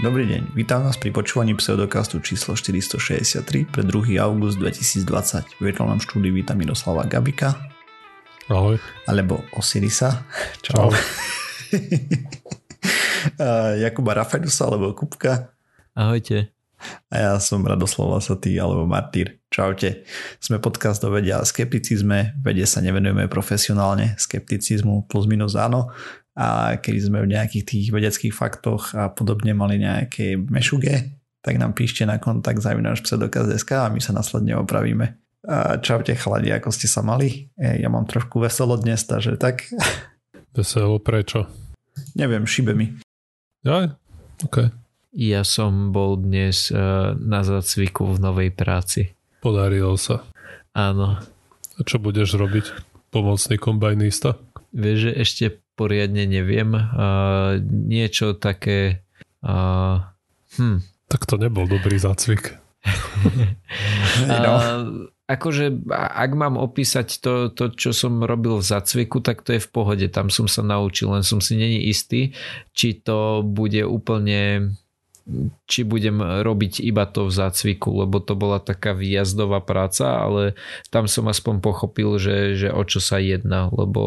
Dobrý deň, vítam vás pri počúvaní pseudokastu číslo 463 pre 2. august 2020. V virtuálnom štúdiu vítam Miroslava Gabika. Ahoj. Alebo Osirisa. Čau. Čau. Jakuba Rafaelusa alebo Kupka. Ahojte. A ja som Radoslav Lasatý alebo Martýr. Čaute. Sme podcast o vede a skepticizme. Vede sa nevenujeme profesionálne, skepticizmu plus minus áno a keď sme v nejakých tých vedeckých faktoch a podobne mali nejaké mešuge, tak nám píšte na kontakt zavináš pseudokaz.sk a my sa následne opravíme. A čaute chladi, ako ste sa mali? E, ja mám trošku veselo dnes, takže tak. Veselo prečo? Neviem, šibe mi. Ja? OK. Ja som bol dnes uh, na zacviku v novej práci. Podarilo sa. Áno. A čo budeš robiť? Pomocný kombajnista? Vieš, že ešte poriadne neviem. Uh, niečo také... Uh, hm. Tak to nebol dobrý zácvik. no. akože ak mám opísať to, to, čo som robil v zacviku, tak to je v pohode. Tam som sa naučil, len som si není istý, či to bude úplne či budem robiť iba to v zácviku, lebo to bola taká výjazdová práca, ale tam som aspoň pochopil, že, že o čo sa jedná, lebo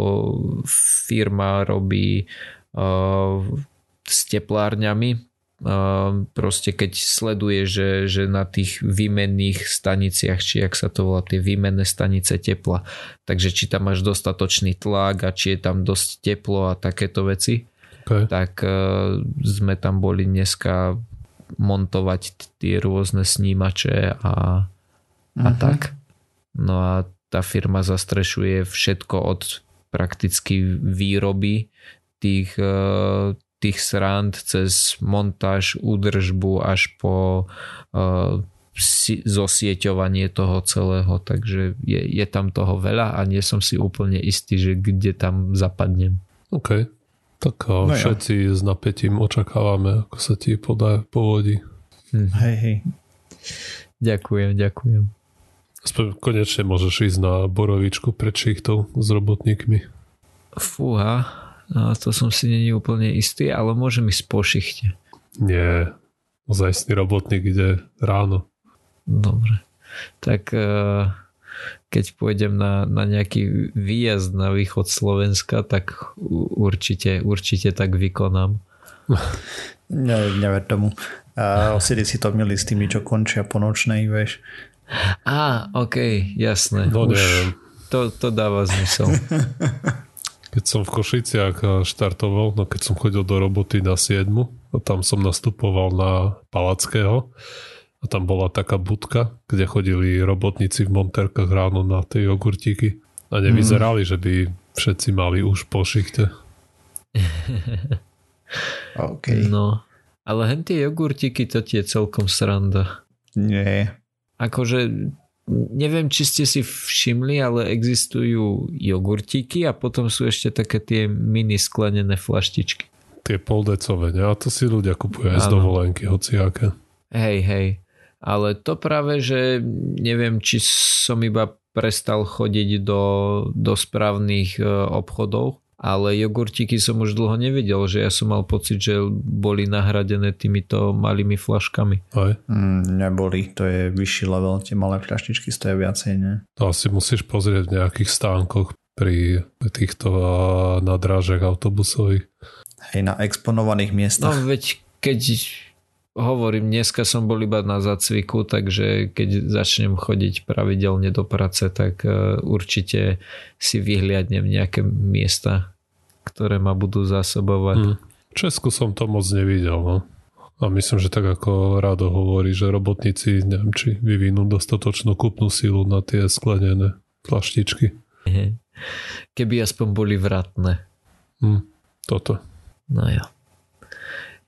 firma robí uh, s teplárňami, uh, proste keď sleduje, že, že na tých výmenných staniciach, či ak sa to volá, tie výmenné stanice tepla, takže či tam máš dostatočný tlak a či je tam dosť teplo a takéto veci, okay. tak uh, sme tam boli dneska montovať tie rôzne snímače a, a uh-huh. tak. No a tá firma zastrešuje všetko od prakticky výroby tých, e, tých srand cez montáž, údržbu až po uh, zosieťovanie toho celého, takže je, je tam toho veľa a nie som si úplne istý, že kde tam zapadnem. OK. Tak no všetci ja. s napätím očakávame, ako sa ti podá, povodí. Hm. Hej, hej. Ďakujem, ďakujem. Aspoň konečne môžeš ísť na borovičku pred šichtou s robotníkmi. Fúha, no, to som si není úplne istý, ale môžem ísť po šichte. Nie, ozajstný robotník ide ráno. Dobre. Tak uh, keď pôjdem na, na nejaký výjazd na východ Slovenska, tak určite, určite tak vykonám. Ne, never tomu. A osedy si to mieli s tými, čo končia po nočnej, vieš. Á, ok, jasné. No Už. To, to dáva zmysel. Keď som v Košiciach štartoval, no keď som chodil do roboty na 7, a tam som nastupoval na Palackého, a tam bola taká budka, kde chodili robotníci v monterkách ráno na tie jogurtíky a nevyzerali, mm. že by všetci mali už po šichte. OK. No, ale hen tie jogurtíky to tie celkom sranda. Nie. Akože neviem, či ste si všimli, ale existujú jogurtíky a potom sú ešte také tie mini sklenené flaštičky. Tie poldecové, ne? A to si ľudia kupujú aj z dovolenky, hociaké. Hej, hej ale to práve, že neviem, či som iba prestal chodiť do, do správnych e, obchodov, ale jogurtiky som už dlho nevidel, že ja som mal pocit, že boli nahradené týmito malými flaškami. Aj. Mm, neboli, to je vyšší level, tie malé fľaštičky stojí viacej, nie? To asi musíš pozrieť v nejakých stánkoch pri týchto nadrážach autobusových. Hej, na exponovaných miestach. No veď keď hovorím, dneska som bol iba na zacviku, takže keď začnem chodiť pravidelne do práce, tak e, určite si vyhliadnem nejaké miesta, ktoré ma budú zásobovať. Hmm. V Česku som to moc nevidel, no. A myslím, že tak ako Rado hovorí, že robotníci, neviem, či vyvinú dostatočnú kúpnu sílu na tie sklenené flaštičky. Keby aspoň boli vratné. Hmm, toto. No ja.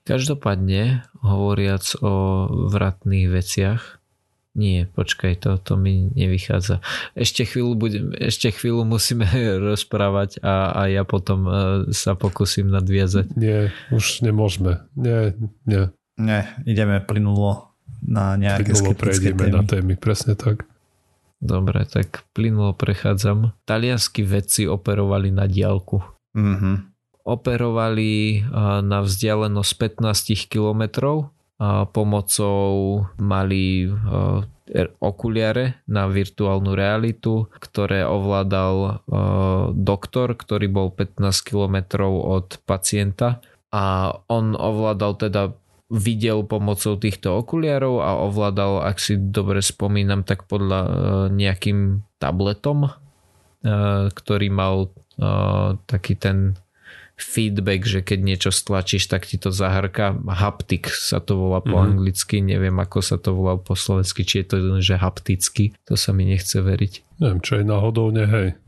Každopádne, hovoriac o vratných veciach, nie, počkaj, to, to mi nevychádza. Ešte chvíľu, budem, ešte chvíľu musíme rozprávať a, a ja potom uh, sa pokúsim nadviazať. Nie, už nemôžeme. Nie, nie. Nie, ideme plynulo na nejaké plynulo prejdeme témy. na témy, presne tak. Dobre, tak plynulo prechádzam. Talianskí vedci operovali na diálku. Mhm operovali na vzdialenosť 15 km pomocou mali okuliare na virtuálnu realitu, ktoré ovládal doktor, ktorý bol 15 km od pacienta. A on ovládal teda videl pomocou týchto okuliarov a ovládal, ak si dobre spomínam, tak podľa nejakým tabletom, ktorý mal taký ten feedback, že keď niečo stlačíš, tak ti to zahrka. Haptik sa to volá po mm-hmm. anglicky, neviem ako sa to volá po slovensky, či je to že hapticky, to sa mi nechce veriť. Neviem, čo je náhodou, nehej.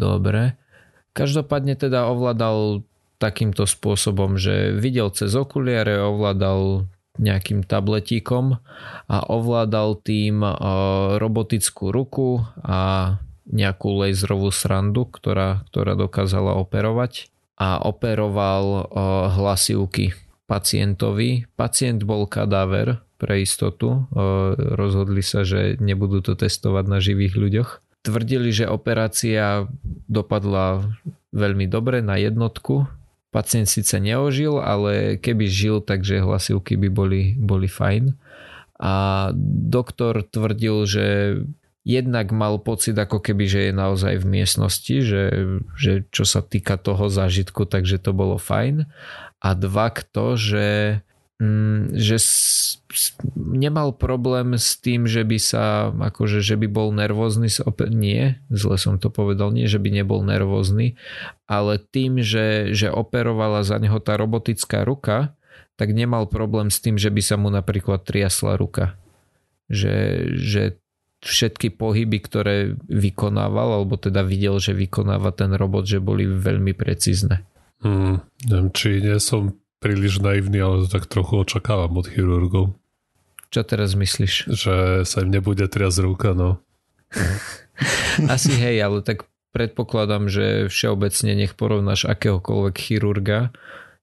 Dobre. Každopádne teda ovládal takýmto spôsobom, že videl cez okuliare, ovládal nejakým tabletíkom a ovládal tým robotickú ruku a nejakú laserovú srandu, ktorá, ktorá dokázala operovať a operoval hlasivky pacientovi. Pacient bol kadáver pre istotu. Rozhodli sa, že nebudú to testovať na živých ľuďoch. Tvrdili, že operácia dopadla veľmi dobre na jednotku. Pacient síce neožil, ale keby žil, takže hlasivky by boli, boli fajn. A doktor tvrdil, že jednak mal pocit ako keby, že je naozaj v miestnosti, že, že čo sa týka toho zážitku, takže to bolo fajn. A dva k to, že, mm, že nemal problém s tým, že by sa, akože, že by bol nervózny. Nie, zle som to povedal, nie, že by nebol nervózny, ale tým, že, že operovala za neho tá robotická ruka, tak nemal problém s tým, že by sa mu napríklad triasla ruka. Že, že všetky pohyby, ktoré vykonával, alebo teda videl, že vykonáva ten robot, že boli veľmi precízne. Hmm, neviem, či nie som príliš naivný, ale to tak trochu očakávam od chirurgov. Čo teraz myslíš? Že sa im nebude triasť ruka, no. Asi hej, ale tak predpokladám, že všeobecne nech porovnáš akéhokoľvek chirurga,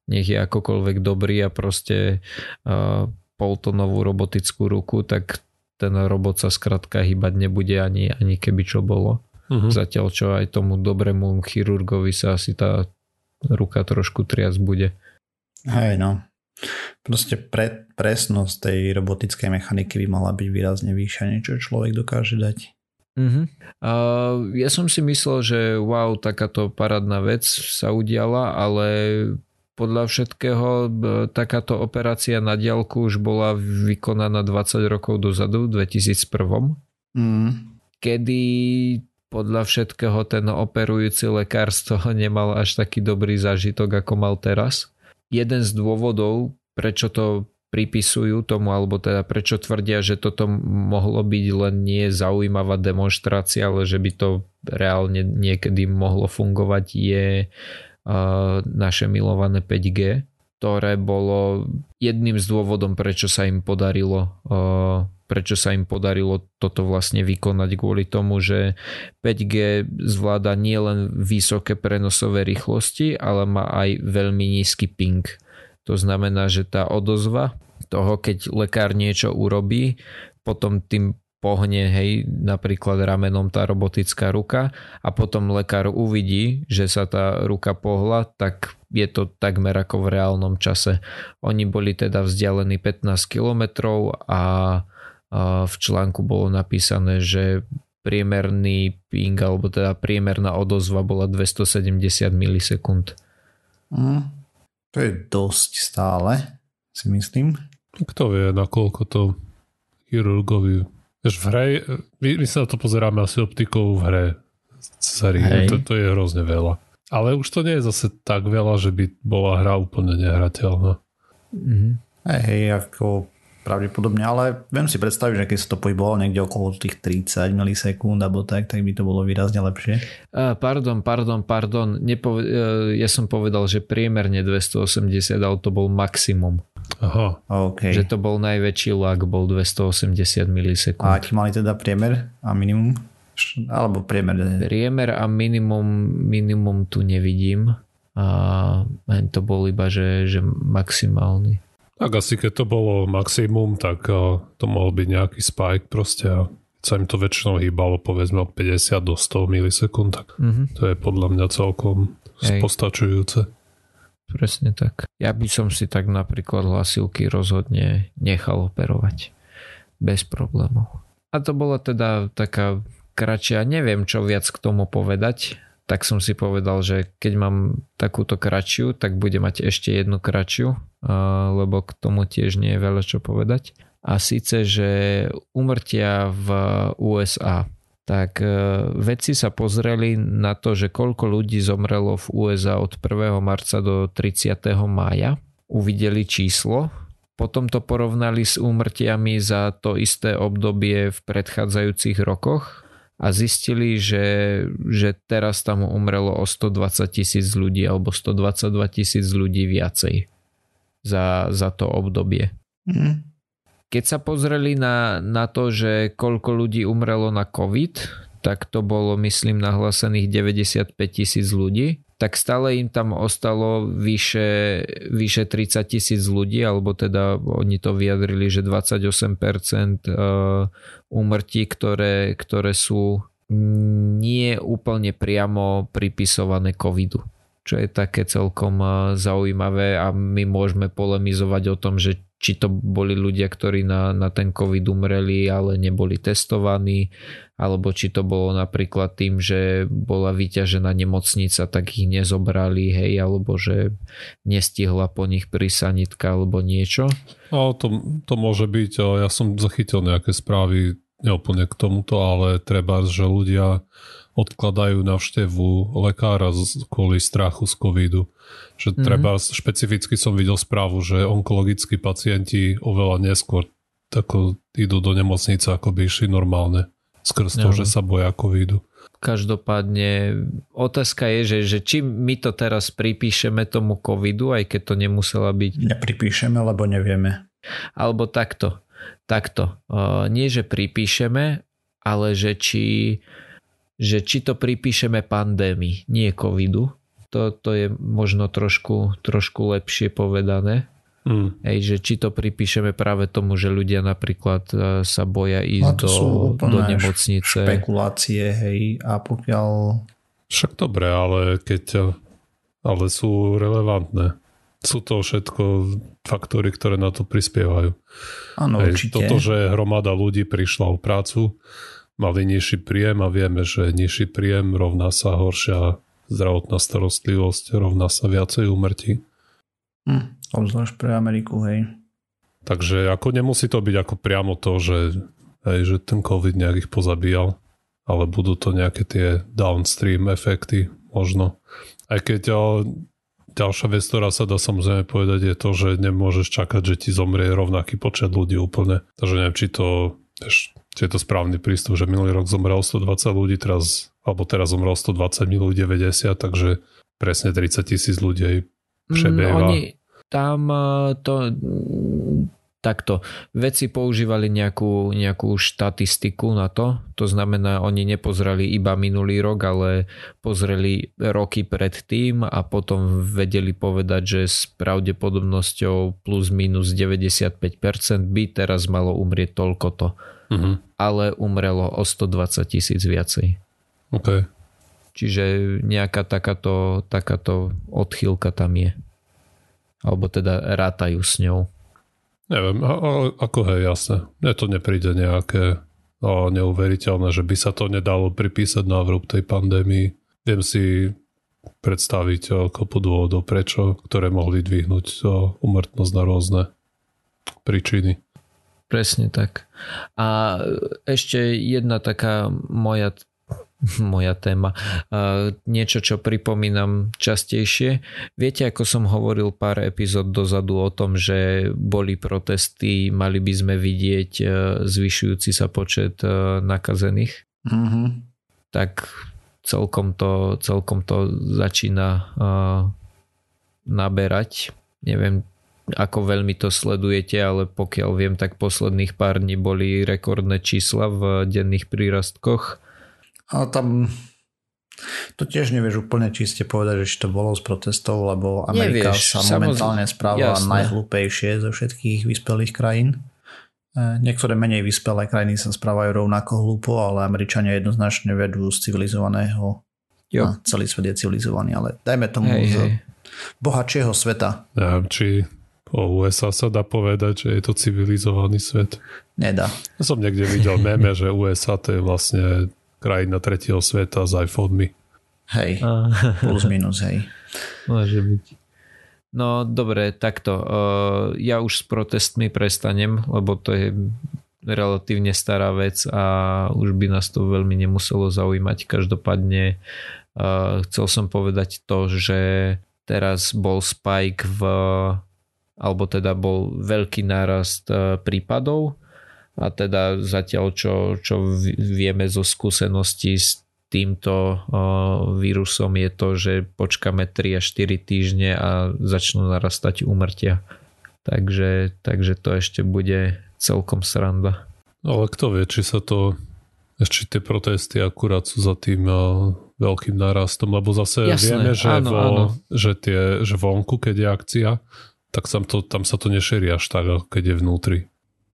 nech je akokoľvek dobrý a proste uh, poltonovú robotickú ruku, tak ten robot sa skrátka hýbať nebude ani, ani keby čo bolo. Uh-huh. Zatiaľ čo aj tomu dobrému chirurgovi sa asi tá ruka trošku triac bude. Hej no. Proste pre, presnosť tej robotickej mechaniky by mala byť výrazne vyššia, niečo človek dokáže dať. Uh-huh. Uh, ja som si myslel, že wow, takáto parádna vec sa udiala, ale podľa všetkého takáto operácia na diálku už bola vykonaná 20 rokov dozadu, v 2001. Mm. Kedy podľa všetkého ten operujúci lekár z toho nemal až taký dobrý zážitok, ako mal teraz. Jeden z dôvodov, prečo to pripisujú tomu, alebo teda prečo tvrdia, že toto mohlo byť len nie zaujímavá demonstrácia, ale že by to reálne niekedy mohlo fungovať, je naše milované 5G, ktoré bolo jedným z dôvodom, prečo sa im podarilo prečo sa im podarilo toto vlastne vykonať kvôli tomu, že 5G zvláda nielen vysoké prenosové rýchlosti, ale má aj veľmi nízky ping. To znamená, že tá odozva toho, keď lekár niečo urobí, potom tým pohne, hej, napríklad ramenom tá robotická ruka a potom lekár uvidí, že sa tá ruka pohla, tak je to takmer ako v reálnom čase. Oni boli teda vzdialení 15 km a v článku bolo napísané, že priemerný ping alebo teda priemerná odozva bola 270 milisekúnd. Mm, to je dosť stále, si myslím. Kto vie, nakoľko to chirurgovi v hre, my, my sa na to pozeráme asi optikou v hre. To, to je hrozne veľa. Ale už to nie je zase tak veľa, že by bola hra úplne nehrateľná. Mm-hmm. Hej, hej, ako pravdepodobne, ale viem si predstaviť, že keď sa to pohybovalo niekde okolo tých 30 milisekúnd alebo tak, tak by to bolo výrazne lepšie. Uh, pardon, pardon, pardon. Nepo- uh, ja som povedal, že priemerne 280, ale to bol maximum. Aha. Okay. Že to bol najväčší lag, bol 280 milisekúnd. A aký mali teda priemer a minimum? Alebo priemer? Priemer a minimum, minimum tu nevidím. A to bol iba, že, že maximálny. Tak asi keď to bolo maximum, tak to mohol byť nejaký spike proste a sa im to väčšinou hýbalo povedzme od 50 do 100 milisekúnd, tak mm-hmm. to je podľa mňa celkom Hej. postačujúce. presne tak. Ja by som si tak napríklad hlasivky rozhodne nechal operovať. Bez problémov. A to bola teda taká kratšia, neviem čo viac k tomu povedať, tak som si povedal, že keď mám takúto kratšiu, tak bude mať ešte jednu kratšiu, lebo k tomu tiež nie je veľa čo povedať. A síce, že umrtia v USA tak e, vedci sa pozreli na to, že koľko ľudí zomrelo v USA od 1. marca do 30. mája. Uvideli číslo, potom to porovnali s úmrtiami za to isté obdobie v predchádzajúcich rokoch a zistili, že, že teraz tam umrelo o 120 tisíc ľudí alebo 122 tisíc ľudí viacej za, za to obdobie. Mm. Keď sa pozreli na, na to, že koľko ľudí umrelo na COVID, tak to bolo myslím nahlásených 95 tisíc ľudí, tak stále im tam ostalo vyše, vyše 30 tisíc ľudí, alebo teda oni to vyjadrili, že 28% e, úmrtí, ktoré, ktoré sú nie úplne priamo pripisované covidu. Čo je také celkom e, zaujímavé a my môžeme polemizovať o tom, že či to boli ľudia, ktorí na, na ten COVID umreli, ale neboli testovaní, alebo či to bolo napríklad tým, že bola vyťažená nemocnica, tak ich nezobrali, hej, alebo že nestihla po nich prísanitka alebo niečo. No, to, to môže byť, ja som zachytil nejaké správy neúplne k tomuto, ale treba, že ľudia odkladajú navštevu lekára kvôli strachu z covidu. Že mm-hmm. treba, špecificky som videl správu, že onkologickí pacienti oveľa neskôr tako idú do nemocnice, ako by išli normálne. Skrz to, že sa boja covidu. Každopádne otázka je, že, že či my to teraz pripíšeme tomu covidu, aj keď to nemusela byť. Nepripíšeme, lebo nevieme. Alebo takto. Takto. Uh, nie, že pripíšeme, ale že či, že či to pripíšeme pandémii, nie covidu to, to je možno trošku, trošku lepšie povedané. Mm. Hej, že či to pripíšeme práve tomu, že ľudia napríklad e, sa boja ísť do, do nemocnice. Špekulácie, hej, a pokiaľ... Však dobre, ale keď ale sú relevantné. Sú to všetko faktory, ktoré na to prispievajú. Áno, určite. Toto, že hromada ľudí prišla o prácu, mali nižší príjem a vieme, že nižší príjem rovná sa horšia zdravotná starostlivosť rovná sa viacej úmrtí. Hm, obzvlášť pre Ameriku, hej. Takže ako nemusí to byť ako priamo to, že, hej, že ten COVID nejak ich pozabíjal, ale budú to nejaké tie downstream efekty možno. Aj keď o, ďalšia vec, ktorá sa dá samozrejme povedať je to, že nemôžeš čakať, že ti zomrie rovnaký počet ľudí úplne. Takže neviem, či to, či je to správny prístup, že minulý rok zomrelo 120 ľudí, teraz alebo teraz zomrel 120 minul 90, takže presne 30 tisíc ľudí prebieva. Mm, oni tam e, to takto. Veci používali nejakú, nejakú štatistiku na to, to znamená, oni nepozreli iba minulý rok, ale pozreli roky predtým a potom vedeli povedať, že s pravdepodobnosťou plus minus 95% by teraz malo umrieť toľko to. Mm-hmm. Ale umrelo o 120 tisíc viacej. Okay. Čiže nejaká takáto, takáto odchýlka tam je. Alebo teda rátajú s ňou. Neviem, ale ako hej, jasné. Mne to nepríde nejaké o, neuveriteľné, že by sa to nedalo pripísať na vrúb tej pandémii. Viem si predstaviť kopu dôvodov, prečo, ktoré mohli dvihnúť o, umrtnosť na rôzne príčiny. Presne tak. A ešte jedna taká moja moja téma. Niečo, čo pripomínam častejšie. Viete, ako som hovoril pár epizód dozadu o tom, že boli protesty, mali by sme vidieť e, zvyšujúci sa počet e, nakazených? Mm-hmm. Tak celkom to, celkom to začína e, naberať. Neviem, ako veľmi to sledujete, ale pokiaľ viem, tak posledných pár dní boli rekordné čísla v denných prírastkoch ale tam to tiež nevieš úplne čiste povedať, že či to bolo z protestov, lebo Amerika nevieš, sa momentálne správa jasné. najhlúpejšie zo všetkých vyspelých krajín. E, niektoré menej vyspelé krajiny sa správajú rovnako hlúpo, ale Američania jednoznačne vedú z civilizovaného jo. A celý svet je civilizovaný, ale dajme tomu hej, z hej. bohatšieho sveta. Neviem, či o USA sa dá povedať, že je to civilizovaný svet. Nedá. Ja som niekde videl meme, že USA to je vlastne krajina tretieho sveta s iPhonemi. Hej, plus minus, hej. Môže byť. No dobre, takto. Ja už s protestmi prestanem, lebo to je relatívne stará vec a už by nás to veľmi nemuselo zaujímať. Každopádne chcel som povedať to, že teraz bol spike v alebo teda bol veľký nárast e, prípadov a teda zatiaľ čo, čo vieme zo skúseností s týmto e, vírusom je to, že počkáme 3 až 4 týždne a začnú narastať úmrtia. Takže, takže to ešte bude celkom sranda. Ale kto vie, či sa to ešte tie protesty akurát sú za tým uh, veľkým narastom, lebo zase Jasné, vieme, že, áno, vo, áno. že, tie, že vonku, keď je akcia, tak tam, to, tam sa to nešerí až tak, keď je vnútri.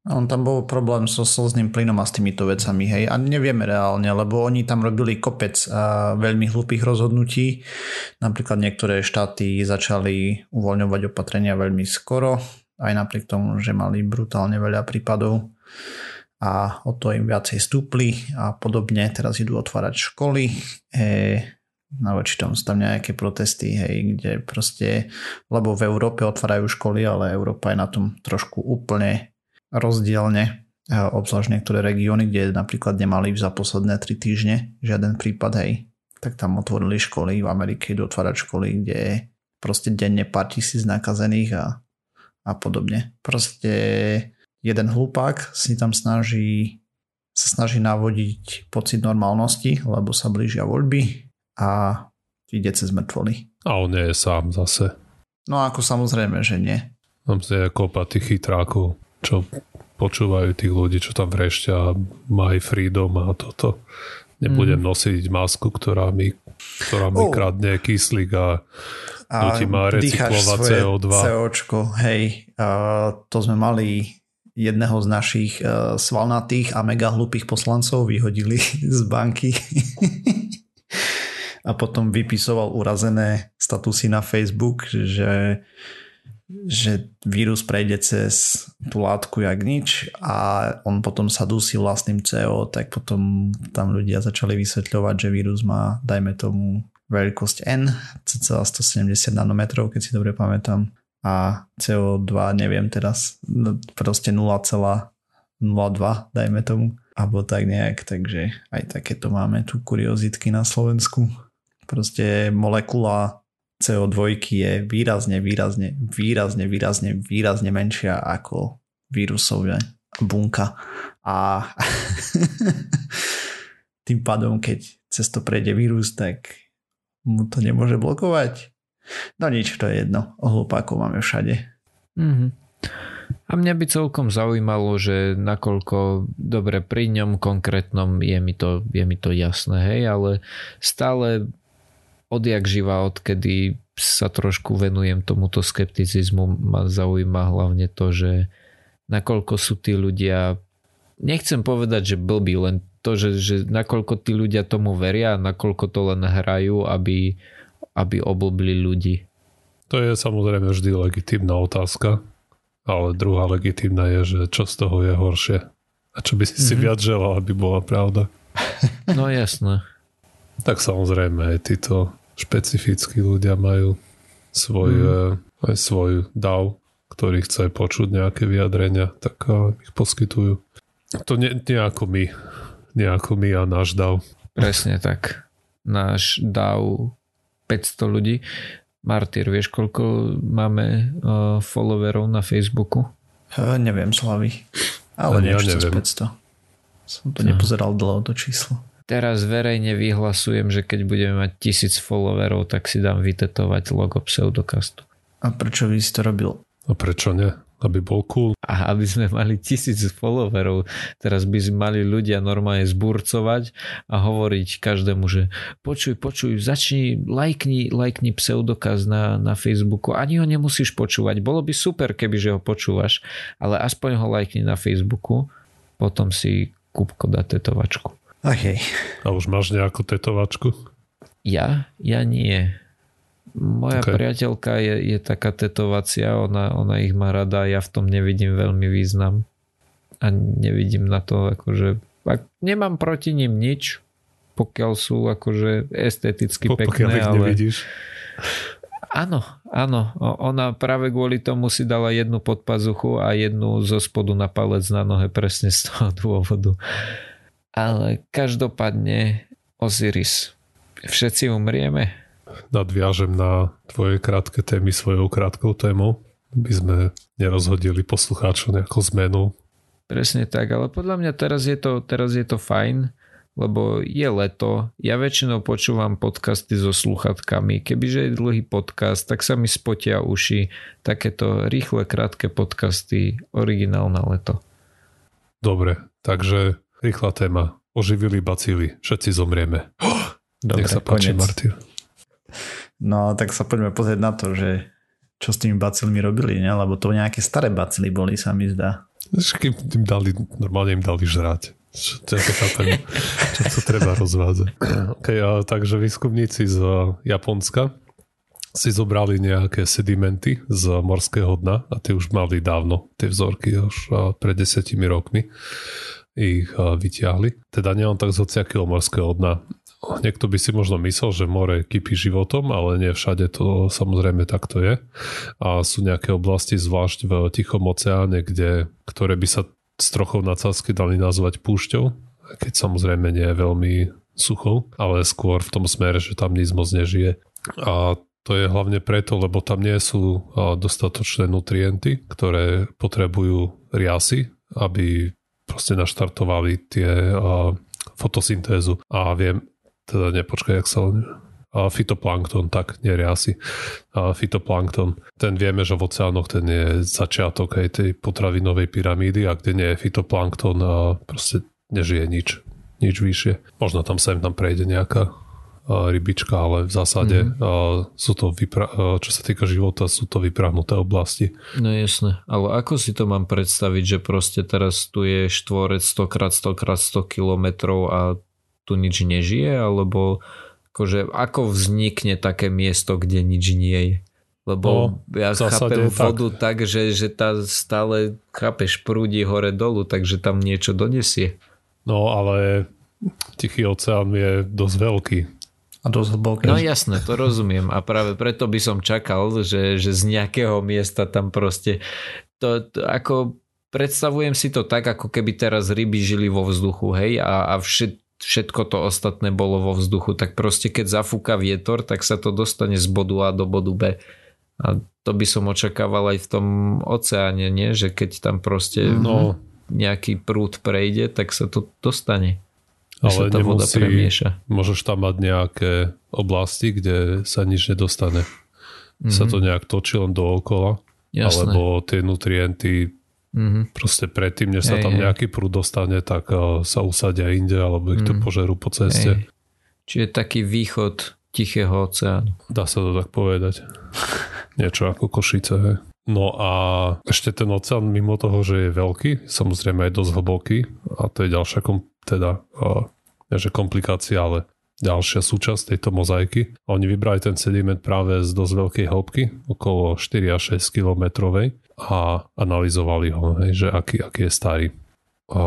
On tam bol problém so slzným plynom a s týmito vecami, hej, a nevieme reálne, lebo oni tam robili kopec a veľmi hlúpých rozhodnutí. Napríklad niektoré štáty začali uvoľňovať opatrenia veľmi skoro, aj napriek tomu, že mali brutálne veľa prípadov a o to im viacej stúpli a podobne. Teraz idú otvárať školy, e, na voči tomu sú tam nejaké protesty, hej, kde proste, lebo v Európe otvárajú školy, ale Európa je na tom trošku úplne rozdielne, obzvlášť niektoré regióny, kde napríklad nemali za posledné 3 týždne žiaden prípad, hej, tak tam otvorili školy, v Amerike idú otvárať školy, kde je proste denne pár tisíc nakazených a, a podobne. Proste jeden hlupák si tam snaží sa snaží navodiť pocit normálnosti, lebo sa blížia voľby a ide cez mŕtvoly. A on nie je sám zase. No ako samozrejme, že nie. Tam si je kopa tých chytrákov, čo počúvajú tých ľudí, čo tam vrešťa, my freedom a toto. Nebudem mm. nosiť masku, ktorá mi, ktorá mi oh. kradne kyslík a, a nutí ma recyklovať CO2. COčko, hej, uh, to sme mali jedného z našich uh, svalnatých a mega hlupých poslancov vyhodili z banky a potom vypisoval urazené statusy na Facebook, že, že vírus prejde cez tú látku jak nič a on potom sa dusí vlastným CO, tak potom tam ľudia začali vysvetľovať, že vírus má, dajme tomu, veľkosť N, cca 170 nanometrov, keď si dobre pamätám a CO2 neviem teraz no, proste 0,02 dajme tomu alebo tak nejak, takže aj takéto máme tu kuriozitky na Slovensku. Proste molekula CO2 je výrazne, výrazne, výrazne, výrazne, výrazne menšia ako vírusová bunka a tým pádom, keď cez to prejde vírus, tak mu to nemôže blokovať No nič, to je jedno. O hlupákov máme všade. Mm-hmm. A mňa by celkom zaujímalo, že nakoľko dobre pri ňom konkrétnom je mi to, je mi to jasné, hej, ale stále odjak živa, odkedy sa trošku venujem tomuto skepticizmu, ma zaujíma hlavne to, že nakoľko sú tí ľudia, nechcem povedať, že blbí, len to, že, že nakoľko tí ľudia tomu veria, nakoľko to len hrajú, aby aby oblbli ľudí? To je samozrejme vždy legitímna otázka, ale druhá legitímna je, že čo z toho je horšie a čo by si mm-hmm. si mhm. viac želal, aby bola pravda. No jasné. tak samozrejme aj títo špecifickí ľudia majú svoj, mm. aj svoj dav, ktorý chce počuť nejaké vyjadrenia, tak ich poskytujú. To nie, nie ako my, nie ako my a náš dav. Presne tak. Náš dav 500 ľudí. Martyr, vieš, koľko máme uh, followerov na Facebooku? Uh, neviem, Slavy. Ale ja niečo neviem. 500. Som to nepozeral dlho, to číslo. Teraz verejne vyhlasujem, že keď budeme mať tisíc followerov, tak si dám vytetovať logo pseudokastu. A prečo by si to robil? A prečo nie? aby bol cool. A aby sme mali tisíc followerov. Teraz by mali ľudia normálne zburcovať a hovoriť každému, že počuj, počuj, začni, lajkni, lajkni pseudokaz na, na Facebooku. Ani ho nemusíš počúvať. Bolo by super, keby že ho počúvaš, ale aspoň ho lajkni na Facebooku, potom si kúbko dá tetovačku. Okay. A už máš nejakú tetovačku? Ja? Ja nie. Moja okay. priateľka je, je taká tetovacia, ona, ona ich má rada, ja v tom nevidím veľmi význam a nevidím na to akože ak, nemám proti ním nič, pokiaľ sú akože esteticky po, pekné, ich ale... nevidíš. Áno, áno. Ona práve kvôli tomu si dala jednu pod pazuchu a jednu zo spodu na palec na nohe presne z toho dôvodu. Ale každopádne Osiris. Všetci umrieme? nadviažem na tvoje krátke témy svojou krátkou témou, by sme nerozhodili poslucháčov nejakú zmenu. Presne tak, ale podľa mňa teraz je to, teraz je to fajn, lebo je leto, ja väčšinou počúvam podcasty so sluchatkami, kebyže je dlhý podcast, tak sa mi spotia uši, takéto rýchle, krátke podcasty, originálne leto. Dobre, takže rýchla téma. Oživili bacíly, všetci zomrieme. Dobre, Nech sa páči, Martin. No tak sa poďme pozrieť na to, že čo s tými bacilmi robili, ne? lebo to nejaké staré bacily boli, sa mi zdá. Kým im dali, normálne im dali žrať. Čo, čo, chápem, čo to treba rozvádzať. Okay, a, takže výskumníci z Japonska si zobrali nejaké sedimenty z morského dna a tie už mali dávno, tie vzorky už pred desiatimi rokmi ich vyťahli. Teda nielen tak z hociakého morského dna, Niekto by si možno myslel, že more kypí životom, ale nie všade to samozrejme takto je. A sú nejaké oblasti, zvlášť v Tichom oceáne, kde, ktoré by sa s trochou nadsázky dali nazvať púšťou, keď samozrejme nie je veľmi suchou, ale skôr v tom smere, že tam nič moc nežije. A to je hlavne preto, lebo tam nie sú dostatočné nutrienty, ktoré potrebujú riasy, aby proste naštartovali tie fotosyntézu. A viem, teda nepočkaj, jak sa on a fitoplankton, tak, nie riasy. A fitoplankton, ten vieme, že v oceánoch ten je začiatok aj tej potravinovej pyramídy a kde nie je fitoplankton a proste nežije nič, nič vyššie. Možno tam sem tam prejde nejaká rybička, ale v zásade mm-hmm. sú to, vypra- čo sa týka života, sú to vyprahnuté oblasti. No jasné, ale ako si to mám predstaviť, že proste teraz tu je štvorec 100 x 100 x 100 kilometrov a tu nič nežije, alebo akože ako vznikne také miesto, kde nič nie je. Lebo no, ja chápem vodu tak, tak že, že tá stále, chápeš, prúdi hore dolu, takže tam niečo donesie. No ale Tichý oceán je dosť veľký. A dosť hlboký. No jasné, to rozumiem. A práve preto by som čakal, že, že z nejakého miesta tam proste to, to ako predstavujem si to tak, ako keby teraz ryby žili vo vzduchu, hej, a, a všet, všetko to ostatné bolo vo vzduchu, tak proste keď zafúka vietor, tak sa to dostane z bodu A do bodu B. A to by som očakával aj v tom oceáne, nie? že keď tam proste no. nejaký prúd prejde, tak sa to dostane. Ale sa tá voda premieša. Môžeš tam mať nejaké oblasti, kde sa nič nedostane. Mm-hmm. Sa to nejak točí len dookola. Jasné. Alebo tie nutrienty Mm-hmm. Proste predtým, než sa tam nejaký prúd dostane, tak uh, sa usadia inde, alebo ich to mm. požerú po ceste. Ej. Čiže taký východ Tichého oceánu. Dá sa to tak povedať. Niečo ako Košice. Hej. No a ešte ten oceán mimo toho, že je veľký, samozrejme aj dosť hlboký a to je ďalšia kom, teda, uh, že komplikácia, ale ďalšia súčasť tejto mozaiky. Oni vybrali ten sediment práve z dosť veľkej hĺbky, okolo 4 až 6 kilometrovej a analyzovali ho, hej, že aký, aký je starý. A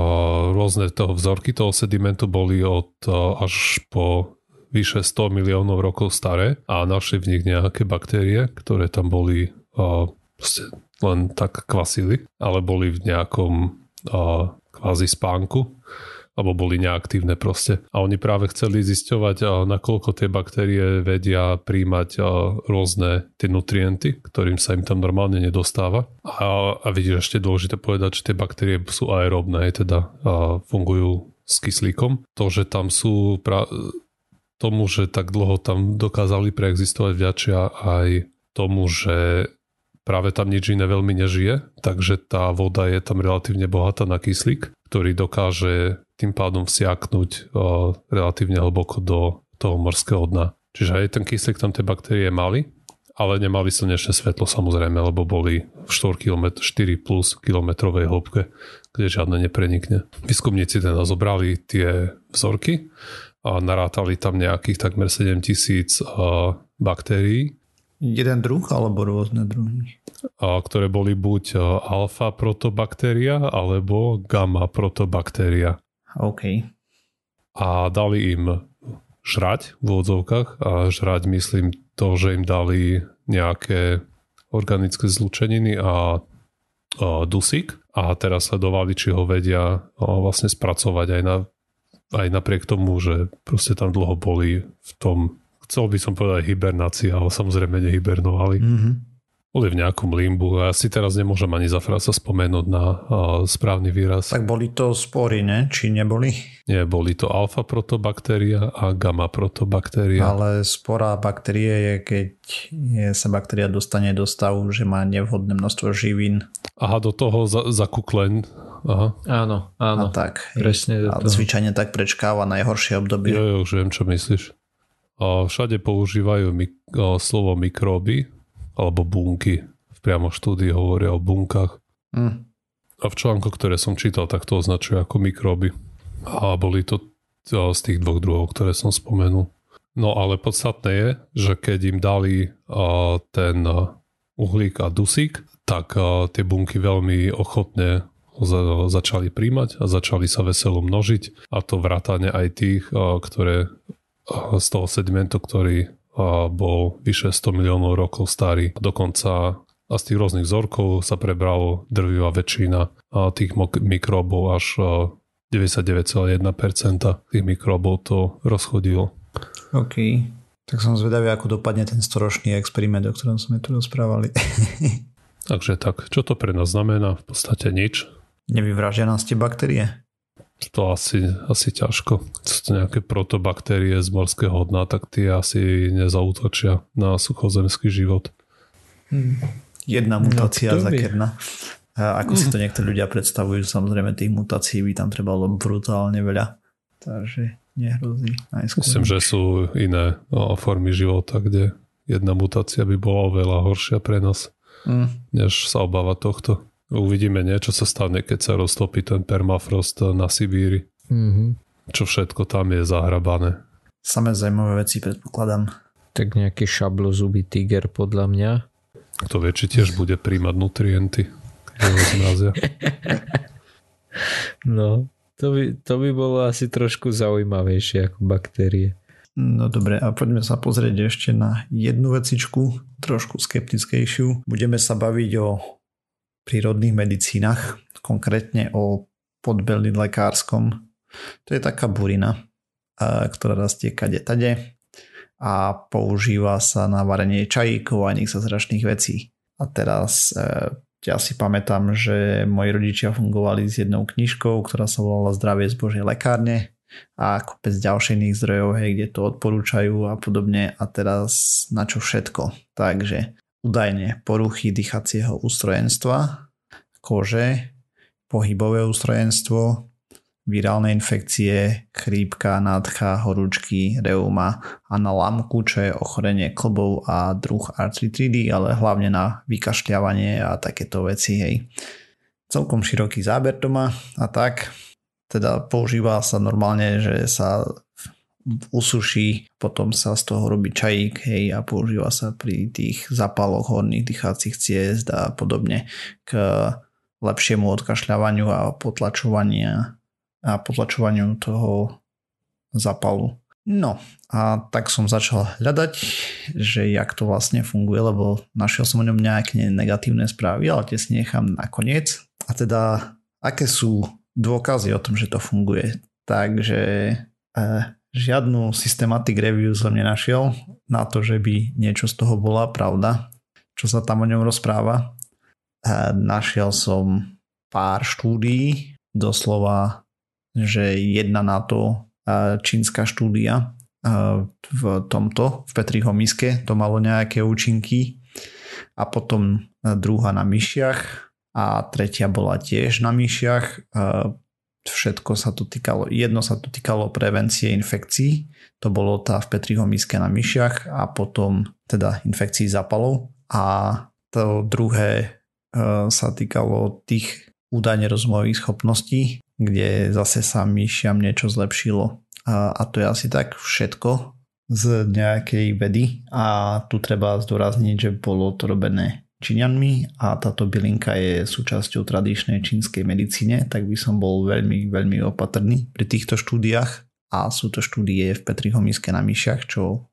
rôzne toho vzorky toho sedimentu boli od až po vyše 100 miliónov rokov staré a našli v nich nejaké baktérie, ktoré tam boli a, len tak kvasili, ale boli v nejakom kvázi spánku alebo boli neaktívne proste. A oni práve chceli zisťovať, nakoľko tie baktérie vedia príjmať rôzne tie nutrienty, ktorým sa im tam normálne nedostáva. A, a vidíš ešte dôležité povedať, že tie baktérie sú aerobné, teda fungujú s kyslíkom. To, že tam sú pra- tomu, že tak dlho tam dokázali preexistovať viačia aj tomu, že práve tam nič iné veľmi nežije, takže tá voda je tam relatívne bohatá na kyslík, ktorý dokáže tým pádom vsiaknúť relatívne hlboko do toho morského dna. Čiže aj ten kyslík tam tie baktérie mali, ale nemali slnečné svetlo samozrejme, lebo boli v 4, km, 4 plus kilometrovej hĺbke, kde žiadne neprenikne. Výskumníci teda zobrali tie vzorky a narátali tam nejakých takmer 7000 baktérií Jeden druh alebo rôzne druhy? A, ktoré boli buď alfa protobaktéria alebo gamma protobaktéria. OK. A dali im žrať v úvodzovkách a žrať myslím to, že im dali nejaké organické zlučeniny a, a dusík a teraz sledovali, či ho vedia vlastne spracovať aj, na, aj napriek tomu, že proste tam dlho boli v tom chcel by som povedať hibernácia, ale samozrejme nehibernovali. Mm-hmm. Boli v nejakom limbu a ja si teraz nemôžem ani za sa spomenúť na uh, správny výraz. Tak boli to spory, ne? Či neboli? Nie, boli to alfa protobaktéria a gamma protobaktéria. Ale spora baktérie je, keď je, sa baktéria dostane do stavu, že má nevhodné množstvo živín. Aha, do toho za, zakuklen Aha. Áno, áno. A tak. Presne. A zvyčajne tak prečkáva najhoršie obdobie. Jo, jo, už viem, čo myslíš. Všade používajú mik- slovo mikróby alebo bunky. V priamo štúdii hovoria o bunkách. Mm. A v článku, ktoré som čítal, tak to označuje ako mikróby. A boli to z tých dvoch druhov, ktoré som spomenul. No ale podstatné je, že keď im dali ten uhlík a dusík, tak tie bunky veľmi ochotne začali príjmať a začali sa veselo množiť a to vrátane aj tých, ktoré z toho sedimentu, ktorý bol vyše 100 miliónov rokov starý. Dokonca a z tých rôznych vzorkov sa prebralo drvivá väčšina tých mikróbov až 99,1% tých mikróbov to rozchodilo. OK. Tak som zvedavý, ako dopadne ten storočný experiment, o ktorom sme tu rozprávali. Takže tak, čo to pre nás znamená? V podstate nič. Nevyvražia nás tie baktérie? To asi, asi ťažko. Sú to nejaké protobaktérie z morského dna, tak tie asi nezautočia na suchozemský život. Hmm. Jedna mutácia no, za kerna. Ako si to niektorí ľudia predstavujú, samozrejme tých mutácií by tam trebalo brutálne veľa. Takže nehrozí. Najskôr. Myslím, že sú iné o, formy života, kde jedna mutácia by bola oveľa horšia pre nás, mm. než sa obáva tohto. Uvidíme, nie, čo sa stane, keď sa roztopí ten permafrost na Sibíri. Mm-hmm. Čo všetko tam je zahrabané. Samé zaujímavé veci predpokladám. Tak nejaký šablozubý tiger podľa mňa. Kto vie, či tiež bude príjmať nutrienty, no, to by, to by bolo asi trošku zaujímavejšie ako baktérie. No dobre, a poďme sa pozrieť ešte na jednu vecičku, trošku skeptickejšiu. Budeme sa baviť o prírodných medicínach, konkrétne o podbelný lekárskom. To je taká burina, ktorá rastie kade tade a používa sa na varenie čajíkov a iných zázračných vecí. A teraz e, ja si pamätám, že moji rodičia fungovali s jednou knižkou, ktorá sa volala Zdravie z Božej lekárne a kopec ďalších iných zdrojov, hej, kde to odporúčajú a podobne a teraz na čo všetko. Takže údajne poruchy dýchacieho ústrojenstva, kože, pohybové ústrojenstvo, virálne infekcie, chrípka, nádcha, horúčky, reuma a na lamku, čo je ochorenie klbov a druh artritridy, ale hlavne na vykašľavanie a takéto veci. Hej. Celkom široký záber to má a tak. Teda používa sa normálne, že sa usuší, potom sa z toho robí čajík hej, a používa sa pri tých zapaloch horných dýchacích ciest a podobne k lepšiemu odkašľavaniu a potlačovaniu a potlačovaniu toho zapalu. No a tak som začal hľadať, že jak to vlastne funguje, lebo našiel som o ňom nejaké negatívne správy, ale tie si nechám nakoniec. A teda, aké sú dôkazy o tom, že to funguje? Takže eh, žiadnu systematic review som nenašiel na to, že by niečo z toho bola pravda, čo sa tam o ňom rozpráva. A našiel som pár štúdií, doslova, že jedna na to čínska štúdia v tomto, v Petriho miske, to malo nejaké účinky a potom druhá na myšiach a tretia bola tiež na myšiach všetko sa tu týkalo, jedno sa tu týkalo prevencie infekcií, to bolo tá v Petriho miske na myšiach a potom teda infekcií zapalov a to druhé e, sa týkalo tých údajne rozvojových schopností, kde zase sa myšiam niečo zlepšilo. A, a to je asi tak všetko z nejakej vedy. A tu treba zdôrazniť, že bolo to robené Číňanmi a táto bylinka je súčasťou tradičnej čínskej medicíne, tak by som bol veľmi, veľmi opatrný pri týchto štúdiách. A sú to štúdie v Petrihomiske na myšiach, čo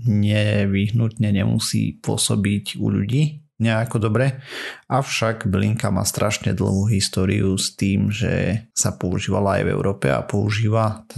nevyhnutne nemusí pôsobiť u ľudí, nejako dobre. Avšak bylinka má strašne dlhú históriu s tým, že sa používala aj v Európe a používa t,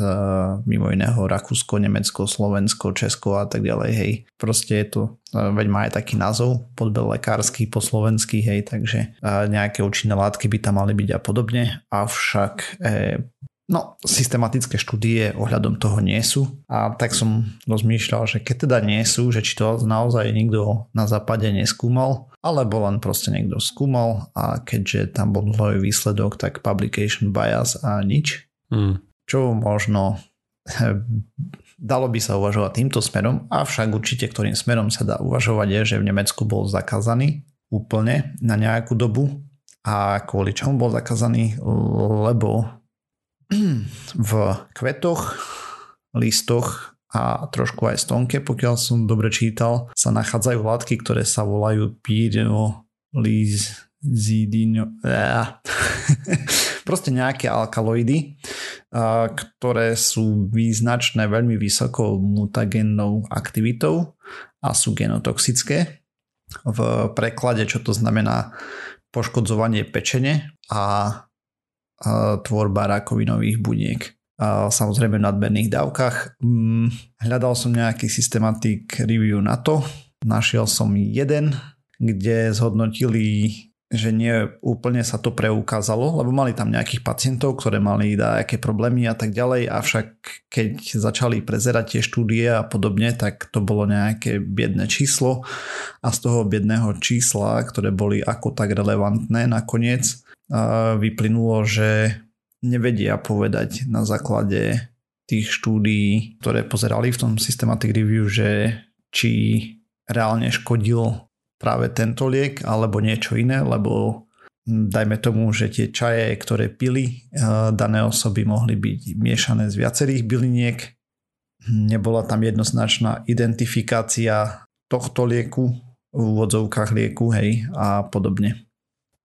mimo iného Rakúsko, Nemecko, Slovensko, Česko a tak ďalej. Hej. Proste je to, veď má aj taký názov, podbel lekársky po slovensky, hej, takže nejaké účinné látky by tam mali byť a podobne. Avšak e, No, systematické štúdie ohľadom toho nie sú a tak som rozmýšľal, že keď teda nie sú, že či to naozaj nikto na západe neskúmal, alebo len proste niekto skúmal a keďže tam bol nulový výsledok, tak publication bias a nič. Hmm. Čo možno dalo by sa uvažovať týmto smerom, avšak určite ktorým smerom sa dá uvažovať je, že v Nemecku bol zakázaný úplne na nejakú dobu a kvôli čomu bol zakázaný, lebo v kvetoch, listoch a trošku aj stonke, pokiaľ som dobre čítal, sa nachádzajú látky, ktoré sa volajú pyrolizidino... Proste nejaké alkaloidy, ktoré sú význačné veľmi vysokou mutagennou aktivitou a sú genotoxické. V preklade, čo to znamená poškodzovanie pečene a tvorba rakovinových buniek. A samozrejme v nadmerných dávkach. Mm, hľadal som nejaký systematik review na to. Našiel som jeden, kde zhodnotili že nie úplne sa to preukázalo, lebo mali tam nejakých pacientov, ktoré mali nejaké problémy a tak ďalej, avšak keď začali prezerať tie štúdie a podobne, tak to bolo nejaké biedne číslo a z toho biedného čísla, ktoré boli ako tak relevantné nakoniec, vyplynulo, že nevedia povedať na základe tých štúdií, ktoré pozerali v tom Systematic Review, že či reálne škodil práve tento liek alebo niečo iné, lebo dajme tomu, že tie čaje, ktoré pili dané osoby mohli byť miešané z viacerých byliniek. Nebola tam jednoznačná identifikácia tohto lieku v úvodzovkách lieku, hej, a podobne.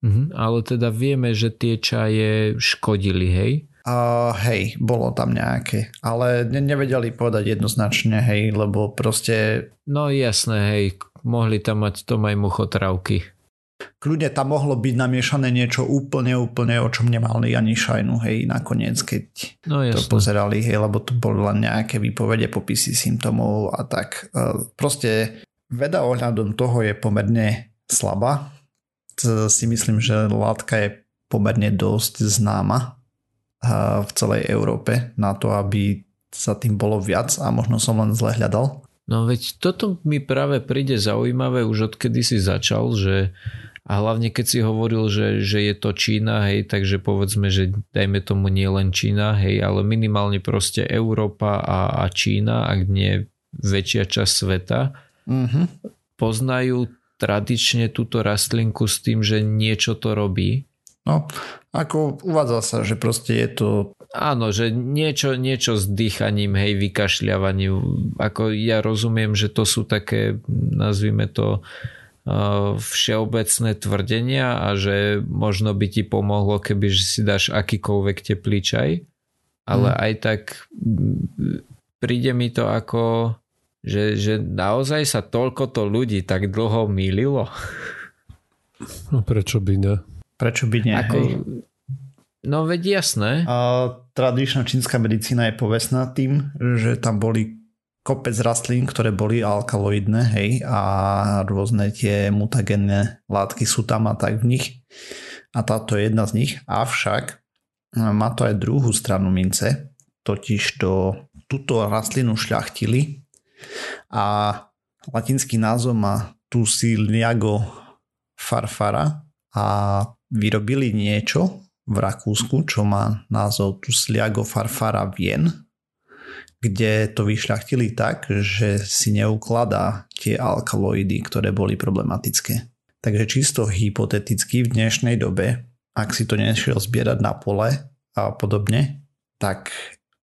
Mhm, ale teda vieme, že tie čaje škodili, hej? Uh, hej, bolo tam nejaké, ale ne- nevedeli povedať jednoznačne, hej, lebo proste... No jasné, hej, mohli tam mať tom aj muchotravky. Kľudne tam mohlo byť namiešané niečo úplne, úplne, o čom nemali ani šajnu, hej, nakoniec, keď no, to pozerali, hej, lebo to boli len nejaké výpovede, popisy symptomov a tak. Uh, proste veda ohľadom toho je pomerne slabá, si myslím, že látka je pomerne dosť známa v celej Európe na to, aby sa tým bolo viac a možno som len zle hľadal. No veď toto mi práve príde zaujímavé už odkedy si začal, že a hlavne keď si hovoril, že, že je to Čína, hej, takže povedzme, že dajme tomu nie len Čína, hej, ale minimálne proste Európa a, a Čína, ak nie väčšia časť sveta, mm-hmm. poznajú tradične túto rastlinku s tým, že niečo to robí? No, ako uvádza sa, že proste je to... Áno, že niečo, niečo s dýchaním, hej, vykašľavaním. Ako ja rozumiem, že to sú také, nazvime to, všeobecné tvrdenia a že možno by ti pomohlo, keby si dáš akýkoľvek teplý čaj. Ale hmm. aj tak príde mi to ako že, že naozaj sa toľko to ľudí tak dlho mýlilo? No prečo by ne? Prečo by nie? Ako, no veď jasné. A tradičná čínska medicína je povestná tým, že tam boli kopec rastlín, ktoré boli alkaloidné, hej, a rôzne tie mutagénne látky sú tam a tak v nich. A táto je jedna z nich. Avšak má to aj druhú stranu mince, totiž to túto rastlinu šľachtili a latinský názov má Tusiliago farfara a vyrobili niečo v Rakúsku, čo má názov Tusiliago farfara vien, kde to vyšľachtili tak, že si neukladá tie alkaloidy, ktoré boli problematické. Takže čisto hypoteticky v dnešnej dobe, ak si to nešiel zbierať na pole a podobne, tak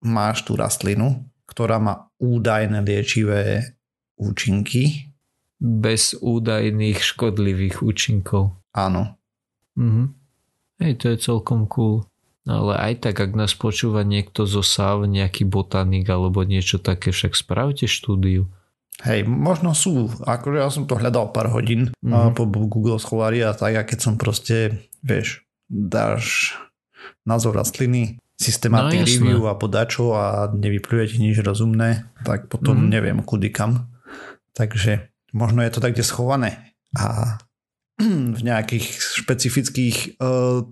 máš tú rastlinu, ktorá má údajné liečivé účinky. Bez údajných škodlivých účinkov. Áno. Mhm. Hej, to je celkom cool. No ale aj tak, ak nás počúva niekto zo SAV, nejaký botanik alebo niečo také, však spravte štúdiu. Hej, možno sú, akože ja som to hľadal pár hodín mm-hmm. po Google Scholári a tak a keď som proste, vieš, dáš názov rastliny, systematic no, review a podačo a nevypluje ti nič rozumné, tak potom mm-hmm. neviem kudy kam. Takže možno je to tak kde schované a v nejakých špecifických uh,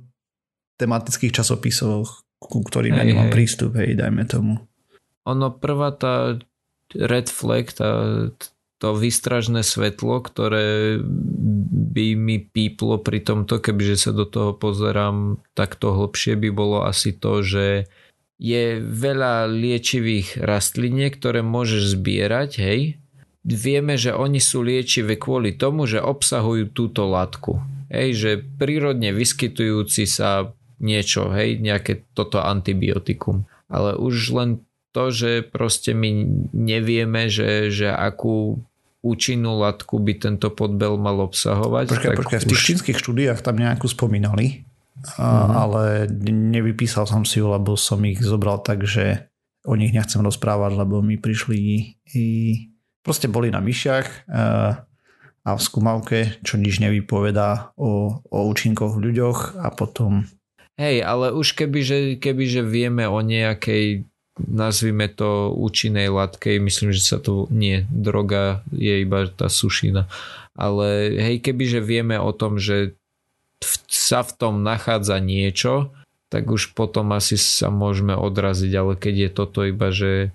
tematických časopisoch, ku ktorým ja nemám hej. prístup, hej, dajme tomu. Ono prvá tá red flag, tá, to výstražné svetlo, ktoré by mi píplo pri tomto, kebyže sa do toho pozerám takto hlbšie, by bolo asi to, že je veľa liečivých rastliniek, ktoré môžeš zbierať, hej. Vieme, že oni sú liečivé kvôli tomu, že obsahujú túto látku. Hej, že prírodne vyskytujúci sa niečo, hej, nejaké toto antibiotikum. Ale už len to, že proste my nevieme, že, že akú účinnú látku by tento podbel mal obsahovať. Počkaj, počkaj, v tých už... čínskych štúdiách tam nejakú spomínali, uh-huh. ale nevypísal som si ju, lebo som ich zobral tak, že o nich nechcem rozprávať, lebo mi prišli i proste boli na myšiach a v skúmavke, čo nič nevypovedá o, o účinkoch v ľuďoch a potom Hej, ale už keby, že vieme o nejakej nazvime to účinnej látke, myslím, že sa to nie, droga je iba tá sušina. Ale hej, že vieme o tom, že sa v tom nachádza niečo, tak už potom asi sa môžeme odraziť, ale keď je toto iba, že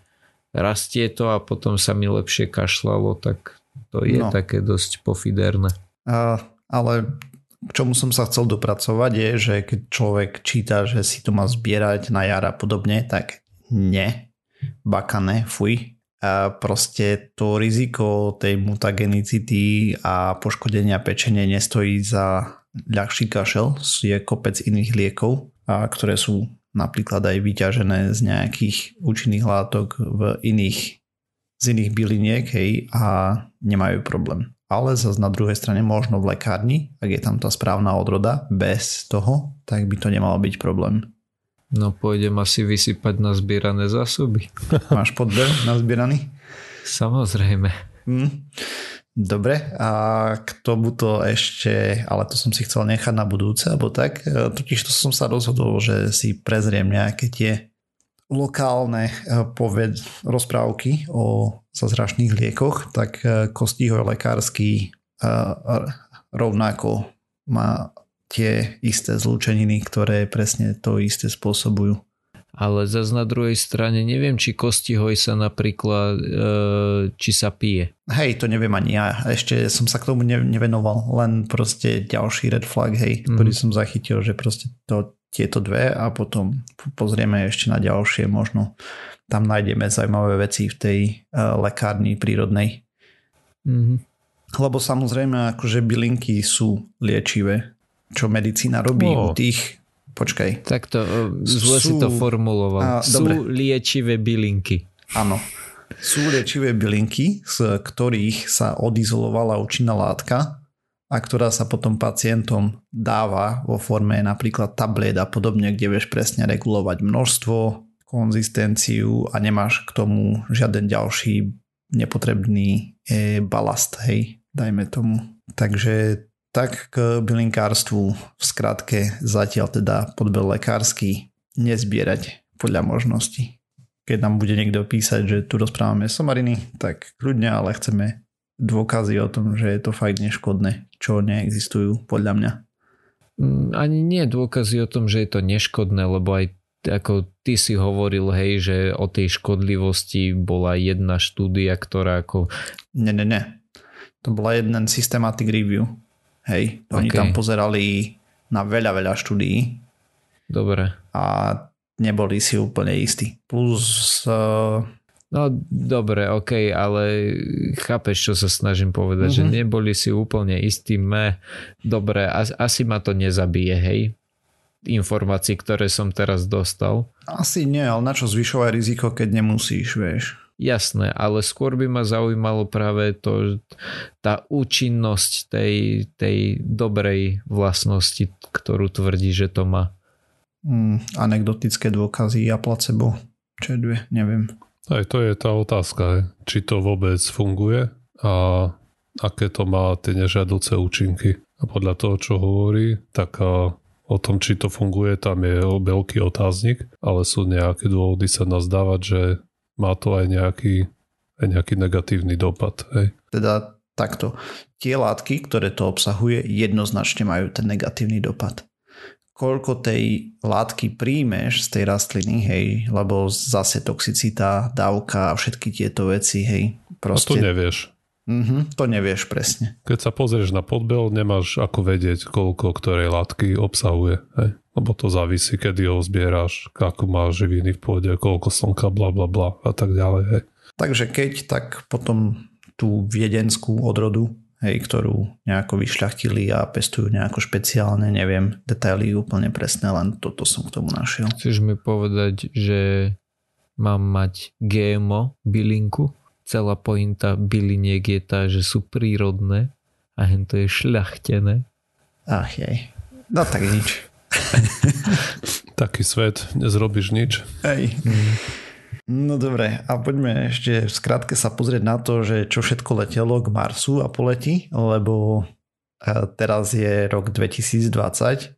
rastie to a potom sa mi lepšie kašľalo, tak to je no. také dosť pofiderné. Uh, ale k čomu som sa chcel dopracovať je, že keď človek číta, že si to má zbierať na jar a podobne, tak nie, bakane, fuj. A proste to riziko tej mutagenicity a poškodenia pečenia nestojí za ľahší kašel. Je kopec iných liekov, a ktoré sú napríklad aj vyťažené z nejakých účinných látok v iných, z iných byliniek hej, a nemajú problém ale zase na druhej strane možno v lekárni, ak je tam tá správna odroda, bez toho, tak by to nemalo byť problém. No pôjdem asi vysypať na zbierané zásoby. Máš podber na zbieraný? Samozrejme. Hm. Dobre, a k tomu to ešte, ale to som si chcel nechať na budúce, alebo tak, e, totiž to som sa rozhodol, že si prezriem nejaké tie lokálne e, poved, rozprávky o zázračných liekoch, tak e, Kostího lekársky rovnako má tie isté zlúčeniny, ktoré presne to isté spôsobujú. Ale zase na druhej strane neviem, či kostihoj sa napríklad, či sa pije. Hej, to neviem ani ja. Ešte som sa k tomu nevenoval. Len proste ďalší red flag, hej, mm. ktorý som zachytil, že proste to tieto dve a potom pozrieme ešte na ďalšie, možno tam nájdeme zaujímavé veci v tej uh, lekárni prírodnej. Mm-hmm. Lebo samozrejme akože bylinky sú liečivé, čo medicína robí oh. u tých počkaj. Takto, zle sú, si to formuloval. A, sú dobre. liečivé bylinky. Áno. Sú liečivé bylinky, z ktorých sa odizolovala účinná látka a ktorá sa potom pacientom dáva vo forme napríklad tablet a podobne, kde vieš presne regulovať množstvo, konzistenciu a nemáš k tomu žiaden ďalší nepotrebný e, balast, hej, dajme tomu. Takže tak k bylinkárstvu v skratke zatiaľ teda podbel lekársky nezbierať podľa možností. Keď nám bude niekto písať, že tu rozprávame somariny, tak kľudne, ale chceme dôkazy o tom, že je to fakt neškodné, čo neexistujú podľa mňa. Mm, ani nie dôkazy o tom, že je to neškodné, lebo aj ako ty si hovoril, hej, že o tej škodlivosti bola jedna štúdia, ktorá ako... Ne, ne, ne. To bola jeden systematic review. Hej, oni okay. tam pozerali na veľa, veľa štúdií. Dobre. A neboli si úplne istí. Plus uh, No dobre, ok, ale chápeš, čo sa snažím povedať, mm-hmm. že mhm. neboli si úplne istí, me, dobre, asi ma to nezabije, hej? informácií, ktoré som teraz dostal. Asi nie, ale na čo zvyšovať riziko, keď nemusíš, vieš. Jasné, ale skôr by ma zaujímalo práve to, tá účinnosť tej, tej dobrej vlastnosti, ktorú tvrdí, že to má. Mm, anekdotické dôkazy a placebo, čo je dve, neviem. Aj to je tá otázka, či to vôbec funguje a aké to má tie nežiaduce účinky. A podľa toho, čo hovorí, tak o tom, či to funguje, tam je veľký otáznik, ale sú nejaké dôvody sa nazdávať, že má to aj nejaký, aj nejaký negatívny dopad. Hej. Teda takto. Tie látky, ktoré to obsahuje, jednoznačne majú ten negatívny dopad. Koľko tej látky príjmeš z tej rastliny, hej, lebo zase toxicita, dávka a všetky tieto veci, hej. Proste... A to nevieš. Mm-hmm, to nevieš presne. Keď sa pozrieš na podbel, nemáš ako vedieť, koľko ktorej látky obsahuje. Hej? Lebo to závisí, kedy ho zbieráš, ako má živiny v pôde, koľko slnka, bla bla bla a tak ďalej. Hej? Takže keď, tak potom tú viedenskú odrodu, hej, ktorú nejako vyšľachtili a pestujú nejako špeciálne, neviem detaily úplne presné, len toto som k tomu našiel. Chceš mi povedať, že mám mať GMO bylinku? celá pointa byliniek je tá, že sú prírodné a hen to je šľachtené. Ach jej. No tak nič. Taký svet, nezrobíš nič. Hej. Mm. No dobre, a poďme ešte v skratke sa pozrieť na to, že čo všetko letelo k Marsu a poletí, lebo e, teraz je rok 2020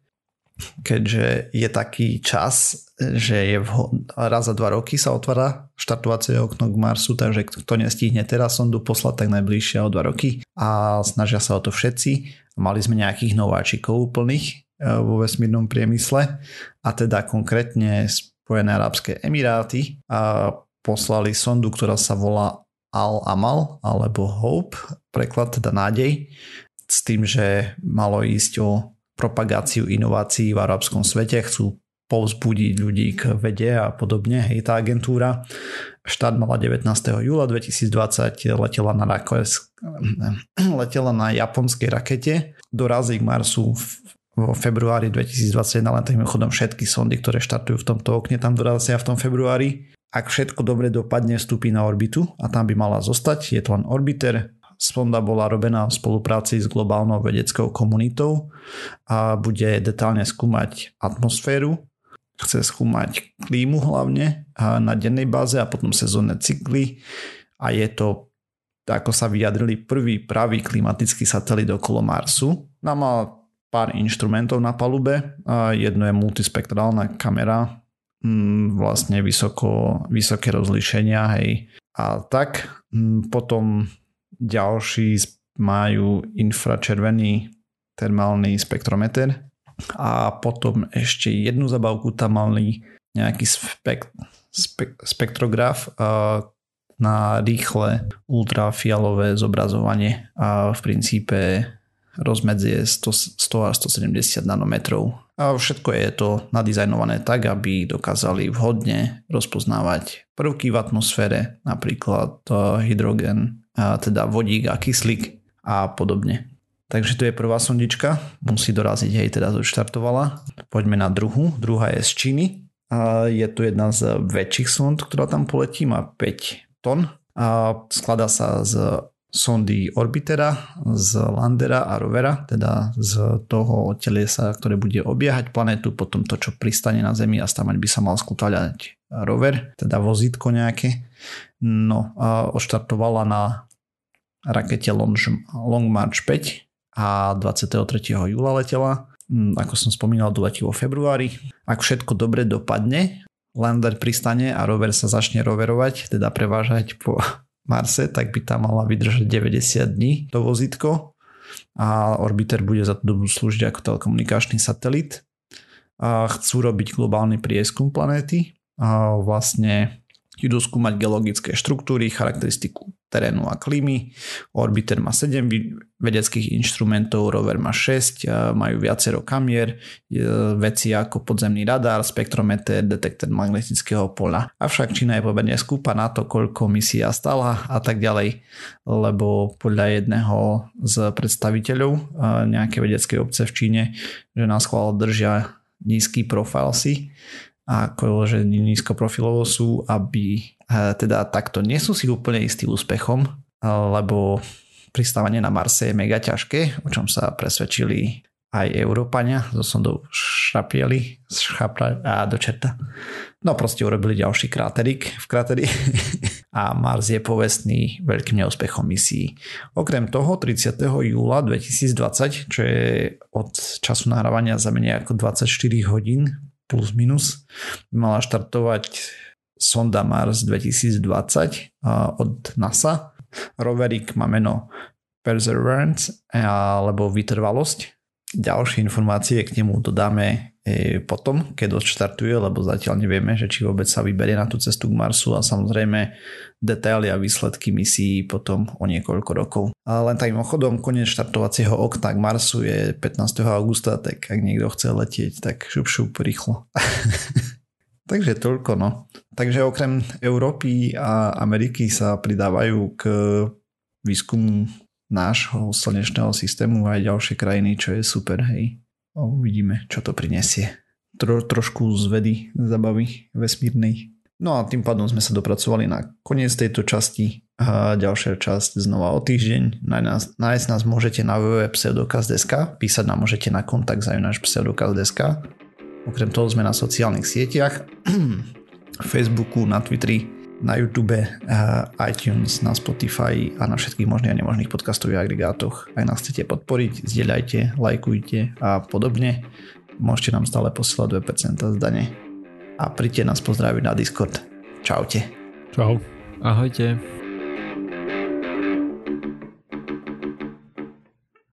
keďže je taký čas, že je vhod... raz za dva roky sa otvára štartovacie okno k Marsu, takže kto nestihne teraz sondu poslať, tak najbližšie o dva roky a snažia sa o to všetci. Mali sme nejakých nováčikov úplných vo vesmírnom priemysle a teda konkrétne Spojené Arabské Emiráty a poslali sondu, ktorá sa volá Al-Amal alebo Hope, preklad teda nádej, s tým, že malo ísť o propagáciu inovácií v arabskom svete, chcú povzbudiť ľudí k vede a podobne. Hej, tá agentúra štát mala 19. júla 2020, letela na, rakes, letela na japonskej rakete, dorazí k Marsu vo februári 2021, len tým chodom všetky sondy, ktoré štartujú v tomto okne, tam dorazia v tom februári. Ak všetko dobre dopadne, vstúpi na orbitu a tam by mala zostať. Je to len orbiter, Sonda bola robená v spolupráci s globálnou vedeckou komunitou a bude detálne skúmať atmosféru, chce skúmať klímu hlavne na dennej báze a potom sezónne cykly a je to, ako sa vyjadrili, prvý pravý klimatický satelit okolo Marsu. No pár inštrumentov na palube. Jedno je multispektrálna kamera, mm, vlastne vysoko, vysoké rozlíšenia, hej. A tak mm, potom ďalší majú infračervený termálny spektrometer a potom ešte jednu zabavku tam mali nejaký spek, spek, spektrograf na rýchle ultrafialové zobrazovanie a v princípe rozmedzie 100, 100 až 170 nanometrov. A všetko je to nadizajnované tak, aby dokázali vhodne rozpoznávať prvky v atmosfére, napríklad hydrogen, teda vodík a kyslík a podobne. Takže tu je prvá sondička, musí doraziť, hej, teda štartovala. Poďme na druhú, druhá je z Číny. A je to jedna z väčších sond, ktorá tam poletí, má 5 tón a skladá sa z sondy Orbitera, z Landera a Rovera, teda z toho telesa, ktoré bude obiehať planetu, potom to, čo pristane na Zemi a stavať by sa mal skútaľať rover, teda vozítko nejaké. No a odštartovala na rakete Long, Long March 5 a 23. júla letela. Mm, ako som spomínal, doletí vo februári. Ak všetko dobre dopadne, lander pristane a rover sa začne roverovať, teda prevážať po Marse, tak by tam mala vydržať 90 dní to vozítko a orbiter bude za to dobu slúžiť ako telekomunikačný satelit. A chcú robiť globálny prieskum planéty a vlastne idú skúmať geologické štruktúry, charakteristiku terénu a klímy. Orbiter má 7 vedeckých inštrumentov, rover má 6, majú viacero kamier, veci ako podzemný radar, spektrometer, detektor magnetického pola. Avšak Čína je pomerne skúpa na to, koľko misia stala a tak ďalej, lebo podľa jedného z predstaviteľov nejakej vedeckej obce v Číne, že nás chvál držia nízky profil si, ako že nízko profilovo sú, aby eh, teda takto nie sú si úplne istý úspechom, lebo pristávanie na Marse je mega ťažké, o čom sa presvedčili aj Európania so sondou šapieli a do čerta. No proste urobili ďalší kráterik v kráteri a Mars je povestný veľkým neúspechom misií. Okrem toho 30. júla 2020, čo je od času nahrávania za menej ako 24 hodín plus minus, mala štartovať sonda Mars 2020 od NASA. Roverik má meno Perseverance alebo vytrvalosť Ďalšie informácie k nemu dodáme potom, keď odštartuje, lebo zatiaľ nevieme, že či vôbec sa vyberie na tú cestu k Marsu a samozrejme detaily a výsledky misií potom o niekoľko rokov. A len takým ochodom, koniec štartovacieho okna k Marsu je 15. augusta, tak ak niekto chce letieť, tak šup šup rýchlo. Takže toľko, no. Takže okrem Európy a Ameriky sa pridávajú k výskumu nášho slnečného systému aj ďalšie krajiny, čo je super, hej. A uvidíme, čo to prinesie. Tro, trošku z vedy, zabavy vesmírnej. No a tým pádom sme sa dopracovali na koniec tejto časti a ďalšia časť znova o týždeň. Nájsť nás môžete na www.pseudokaz.sk, písať nám môžete na kontakt za náš pseudokaz.sk. Okrem toho sme na sociálnych sieťach, Facebooku, na Twitteri, na YouTube, iTunes, na Spotify a na všetkých možných a nemožných podcastových agregátoch. Ak nás chcete podporiť, zdieľajte, lajkujte a podobne. Môžete nám stále posielať 2% zdane. A príďte nás pozdraviť na Discord. Čaute. Čau. Ahojte.